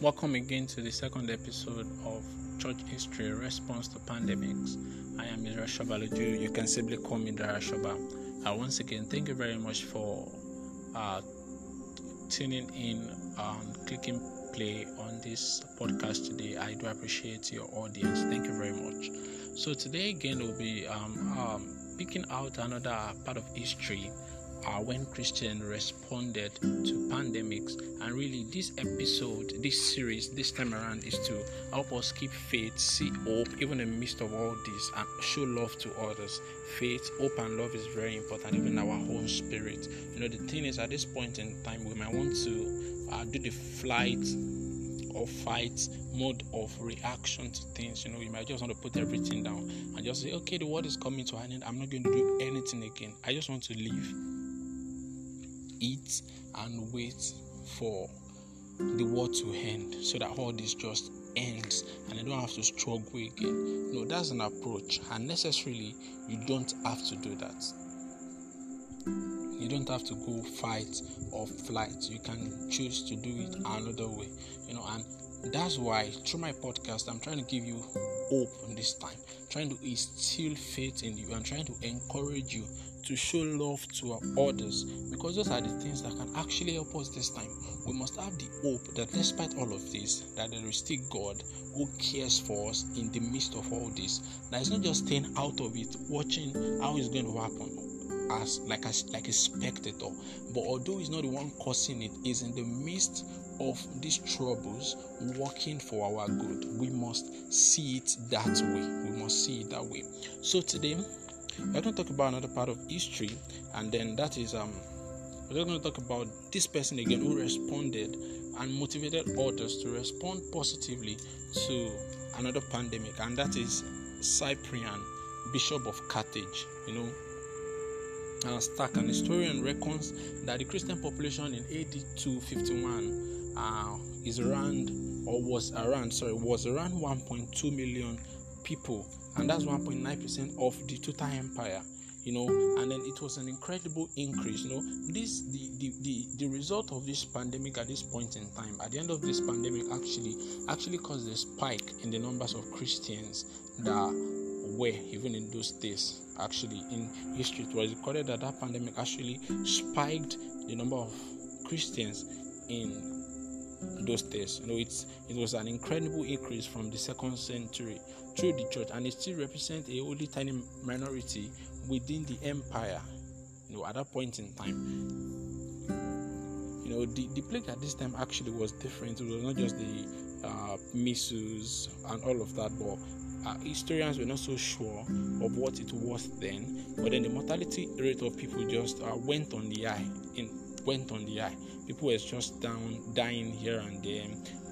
Welcome again to the second episode of Church History Response to Pandemics. I am Mr. Shabaloju. You can simply call me Darashaba. Uh, once again, thank you very much for uh, tuning in and clicking play on this podcast today. I do appreciate your audience. Thank you very much. So today again we'll be um, um, picking out another part of history uh, when Christians responded to pandemics. And really, this episode, this series, this time around is to help us keep faith, see hope, even in the midst of all this, and show love to others. Faith, hope, and love is very important, even our own spirit. You know, the thing is, at this point in time, we might want to uh, do the flight or fight mode of reaction to things. You know, you might just want to put everything down and just say, okay, the world is coming to an end. I'm not going to do anything again. I just want to live eat and wait for the war to end so that all this just ends and I don't have to struggle again. No, that's an approach, and necessarily you don't have to do that. You don't have to go fight or flight. You can choose to do it another way, you know, and that's why through my podcast I'm trying to give you hope this time, trying to instill faith in you and trying to encourage you to show love to our others because those are the things that can actually help us this time. We must have the hope that despite all of this, that there is still God who cares for us in the midst of all this. That is not just staying out of it, watching how it's going to happen as like a like a spectator. But although he's not the one causing it, is in the midst of these troubles working for our good. We must see it that way. We must see it that way. So today we're going to talk about another part of history, and then that is um, we're going to talk about this person again who responded and motivated others to respond positively to another pandemic, and that is Cyprian, Bishop of Carthage. You know, uh, Stark, an historian, reckons that the Christian population in AD 251 uh, is around, or was around, sorry, was around 1.2 million people and that's mm-hmm. 1.9% of the total empire you know and then it was an incredible increase you know. This the, the the the result of this pandemic at this point in time at the end of this pandemic actually actually caused a spike in the numbers of christians that were even in those days actually in history. It was recorded that that pandemic actually spiked the number of christians in those days. You know, it's it was an incredible increase from the second century through the church, and it still represents a only tiny minority within the empire. You know, at that point in time, you know, the, the plague at this time actually was different. It was not just the uh, measles and all of that, but uh, historians were not so sure of what it was then. But then the mortality rate of people just uh, went on the eye. In went on the eye. People were just down, dying here and there.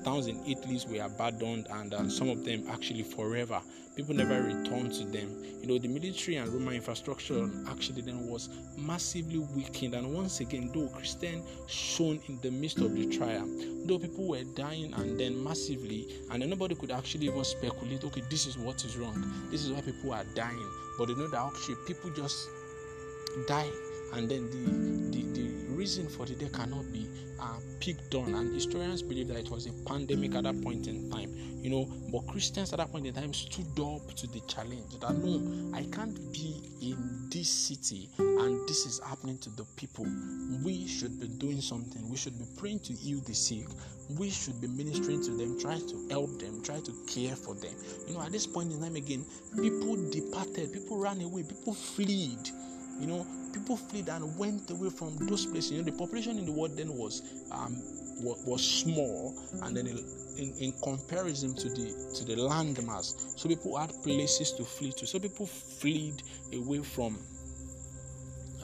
Towns in Italy were abandoned, and uh, some of them actually forever. People never returned to them. You know, the military and Roman infrastructure actually then was massively weakened. And once again, though Christian shone in the midst of the trial, though people were dying and then massively, and then nobody could actually even speculate, okay, this is what is wrong, this is why people are dying. But they know that actually people just die and then the, the, the reason for the day cannot be uh, picked on and historians believe that it was a pandemic at that point in time you know but christians at that point in time stood up to the challenge that no i can't be in this city and this is happening to the people. We should be doing something. We should be praying to heal the sick. We should be ministering to them try to help them try to care for them. You know at this point in time again people departed people ran away people fled you know, people fled and went away from those places. You know, the population in the world then was um, was, was small, and then in, in comparison to the to the landmass, so people had places to flee to. So people fled away from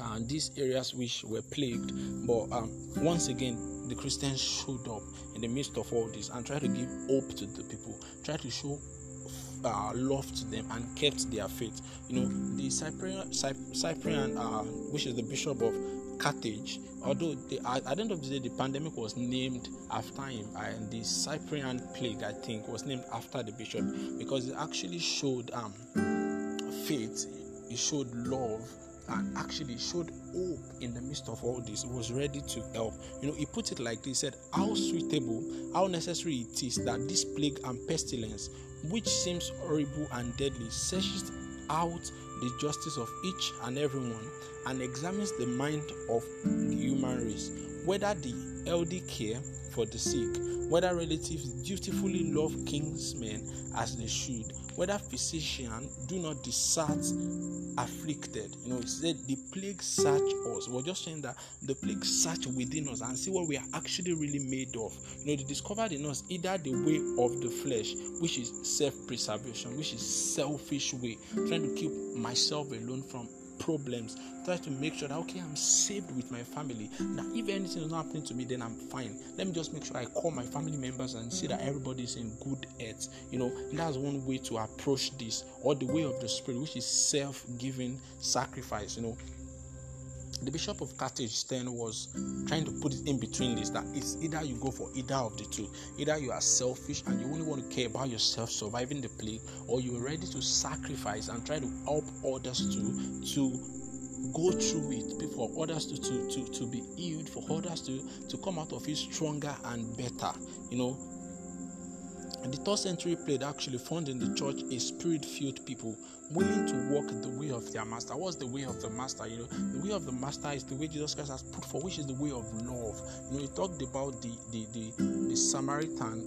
uh, these areas which were plagued. But um, once again, the Christians showed up in the midst of all this and tried to give hope to the people, tried to show uh, loved them and kept their faith. You know, the Cyprian, Cyprian uh, which is the bishop of Carthage, although the, at, the end of the day, the pandemic was named after him, and the Cyprian plague, I think, was named after the bishop because it actually showed um, faith, it showed love and actually showed hope in the midst of all this, was ready to help. You know, he put it like this: said, How suitable, how necessary it is that this plague and pestilence, which seems horrible and deadly, searches out the justice of each and everyone and examines the mind of the human race, whether the elderly care for the sick, whether relatives dutifully love kinsmen as they should, whether physician do not desert afflicted. You know, it said the plague search us. We're just saying that the plague search within us and see what we are actually really made of. You know, they discovered in us either the way of the flesh, which is self-preservation, which is selfish way, trying to keep myself alone from problems. Try to make sure that okay i'm saved with my family. Now, if anything is not happening to me then i'm fine. Let me just make sure i call my family members and see that everybody's in good health you know. That's one way to approach this or the way of the spirit which is self-giving sacrifice you know the bishop of carthage then was trying to put it in between this that it's either you go for either of the two. Either you are selfish and you only want to care about yourself surviving the plague or you're ready to sacrifice and try to help others to to go through it for others to, to, to, to be healed for others to, to come out of it stronger and better you know the third century plague actually found in the church a spirit filled people willing to walk the way of their master. What's the way of the master? You know, the way of the master is the way Jesus Christ has put for, which is the way of love. You know, he talked about the the the, the Samaritan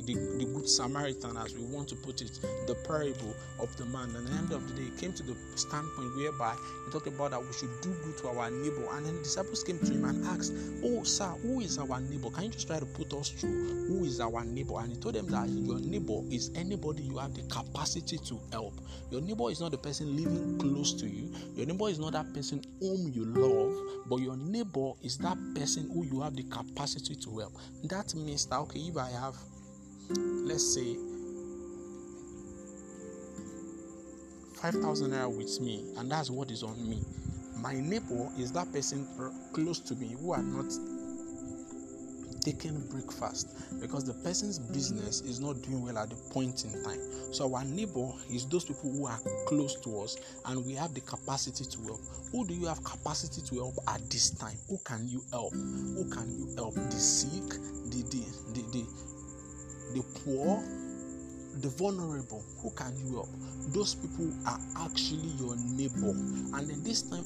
the, the, the, good Samaritan, as we want to put it, the parable of the man. And at the end of the day, it came to the standpoint whereby he talked about that we should do good to our neighbor. And then the disciples came to him and asked, Oh, sir, who is our neighbor? Can you just try to put us through who is our neighbor? And he told them that your neighbor is anybody you have the capacity to help. Your neighbor is not the person living close to you, your neighbor is not that person whom you love, but your neighbor is that person who you have the capacity to help. That means that, okay, if I have let's say 5000 naira with me and that's what is on me. My neighbor is that person close to me who are not taking breakfast because the person's business is not doing well at the point in time. So our neighbor is those people who are close to us and we have the capacity to help. Who do you have capacity to help at this time? Who can you help? Who can you help? The sick the the the, the the poor, the vulnerable. Who can you help? Those people are actually your neighbor. And in this time,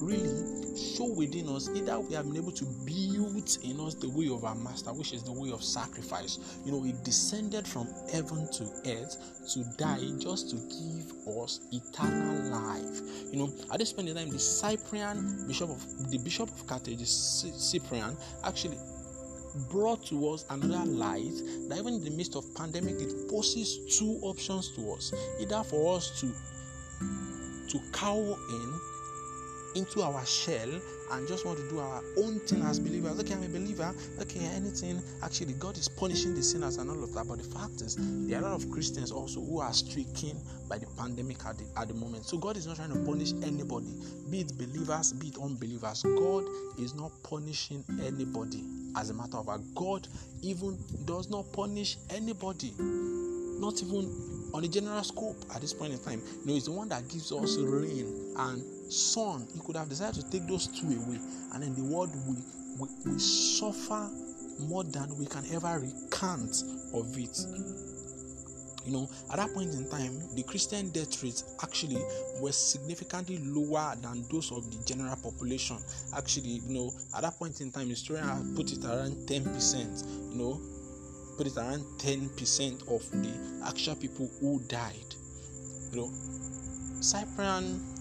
really show within us either we have been able to build in us the way of our master, which is the way of sacrifice. You know, he descended from heaven to earth to die just to give us eternal life. You know, at this point in time, the Cyprian bishop of the bishop of Carthage, Cyprian, actually brought to us another light that even in the midst of pandemic it poses two options to us. Either for us to to cower in into our shell and just want to do our own thing as believers. Okay, I'm a believer. Okay, anything. Actually, God is punishing the sinners and all of that. But the fact is, there are a lot of Christians also who are stricken by the pandemic at the, at the moment. So God is not trying to punish anybody, be it believers, be it unbelievers. God is not punishing anybody. As a matter of fact, God even does not punish anybody. Not even on a general scope at this point in time. You know, it's the one that gives us rain and son, he could have decided to take those two away, and then the world will, will suffer more than we can ever recant of it. You know, at that point in time, the Christian death rates actually were significantly lower than those of the general population. Actually, you know, at that point in time, historians put it around 10%, you know, put it around 10% of the actual people who died. You know, Cyprian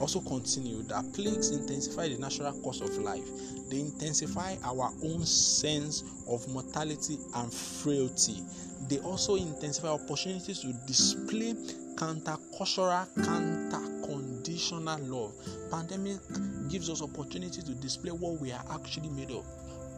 also continued that plagues intensify the natural course of life. They intensify our own sense of mortality and frailty. They also intensify opportunities to display counter-cultural, counter-conditional love. Pandemic gives us opportunity to display what we are actually made of,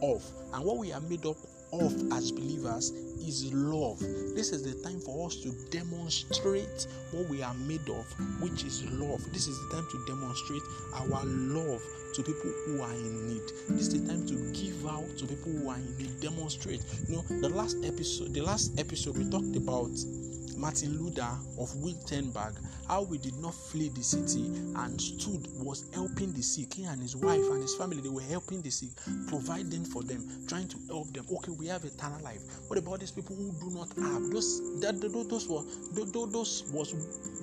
of and what we are made up of as believers is love. This is the time for us to demonstrate what we are made of, which is love. This is the time to demonstrate our love to people who are in need. This is the time to give out to people who are in need. Demonstrate. You know, the last episode, the last episode we talked about Martin Luther of Wittenberg, how we did not flee the city and stood, was helping the sick. He and his wife and his family, they were helping the sick, providing for them, trying to help them. Okay, we have eternal life. What about these people who do not have? Those that those were those was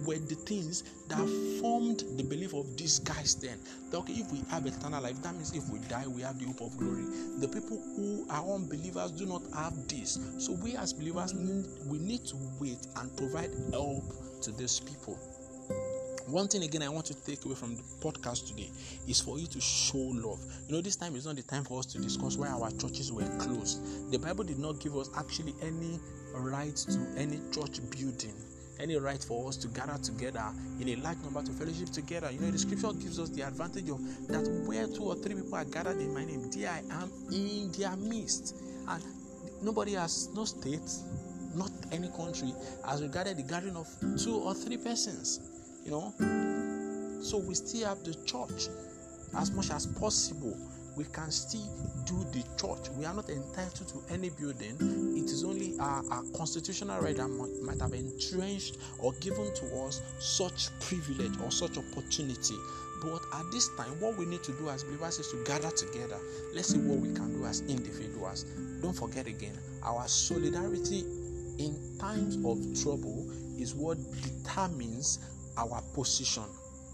were the things that formed the belief of these guys then. That, okay, if we have eternal life, that means if we die, we have the hope of glory. The people who are unbelievers do not have this. So we as believers we need to wait and provide help to these people. One thing again I want to take away from the podcast today is for you to show love. You know, this time is not the time for us to discuss why our churches were closed. The Bible did not give us actually any right to any church building any right for us to gather together in a large number to fellowship together. You know, the scripture gives us the advantage of that where two or three people are gathered in my name, there I am in their midst. And nobody has no state, not any country, has regarded the gathering of two or three persons. You know, so we still have the church as much as possible we can still do the church. We are not entitled to any building. It is only our, our constitutional right that might have entrenched or given to us such privilege or such opportunity. But at this time, what we need to do as believers is to gather together. Let's see what we can do as individuals. Don't forget again, our solidarity in times of trouble is what determines our position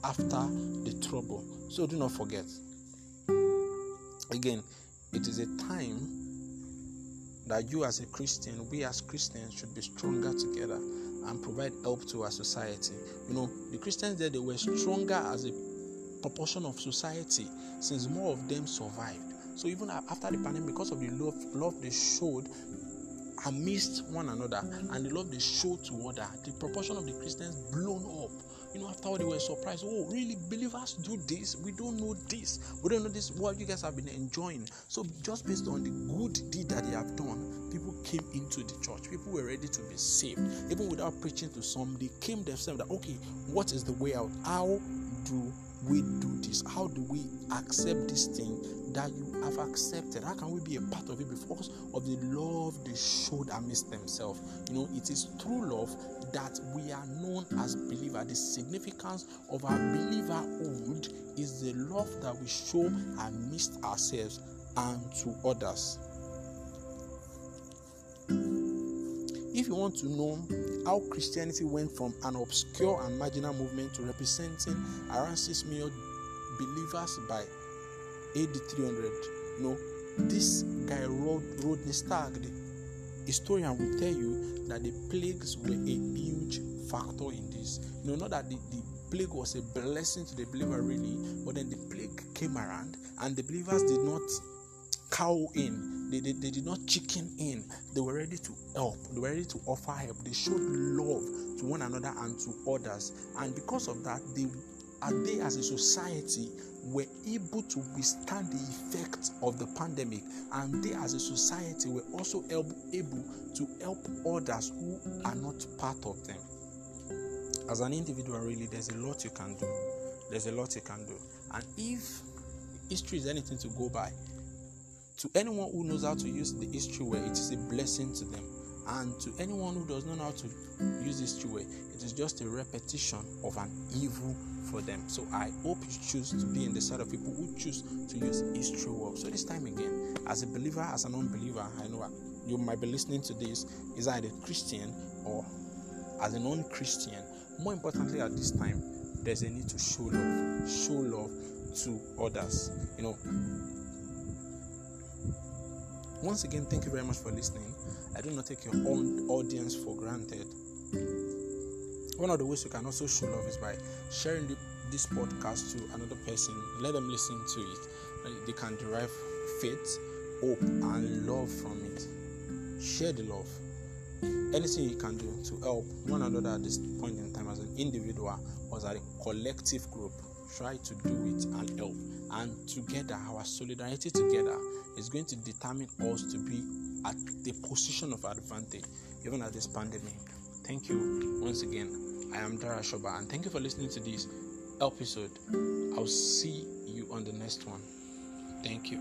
after the trouble. So do not forget. Again, it is a time that you, as a Christian, we as Christians, should be stronger together and provide help to our society. You know, the Christians there they were stronger as a proportion of society since more of them survived. So even after the pandemic, because of the love, love they showed amidst one another and the love they showed to other, the proportion of the Christians blown up you know, after all, they were surprised. Oh, really? Believers do this? We don't know this. We don't know this. What you guys have been enjoying. So, just based on the good deed that they have done, people came into the church. People were ready to be saved. Even without preaching to some, they came themselves that, okay, what is the way out? How do we do this? How do we accept this thing that you have accepted? How can we be a part of it because of the love they showed amidst themselves? You know, it is through love that we are known as believers. The significance of our believerhood is the love that we show amidst ourselves and to others. If you want to know how Christianity went from an obscure and marginal movement to representing around 6 million believers by AD 300, you know, this guy, Rodney Stark, the historian, will tell you that the plagues were a huge factor in this. You know, not that the, the plague was a blessing to the believer, really, but then the plague came around and the believers did not cow in. They, they, they did not chicken in. They were ready to help. They were ready to offer help. They showed love to one another and to others. And because of that, they they as a society were able to withstand the effects of the pandemic and they as a society were also able to help others who are not part of them as an individual really there's a lot you can do there's a lot you can do and if history is anything to go by to anyone who knows how to use the history way it is a blessing to them and to anyone who does not know how to use history way it is just a repetition of an evil for them. So I hope you choose to be in the side of people who choose to use history well. So this time again, as a believer, as an unbeliever, I know you might be listening to this is either Christian or as a non-Christian. More importantly, at this time, there's a need to show love, show love to others. You know. Once again, thank you very much for listening. I do not take your own audience for granted. One of the ways you can also show love is by sharing the, this podcast to another person. Let them listen to it. Uh, they can derive faith, hope, and love from it. Share the love. Anything you can do to help one another at this point in time as an individual or as a collective group, try to do it and help. And together, our solidarity together is going to determine us to be at the position of advantage, even at this pandemic. Thank you once again. I am Dara Shoba, and thank you for listening to this episode. I'll see you on the next one. Thank you.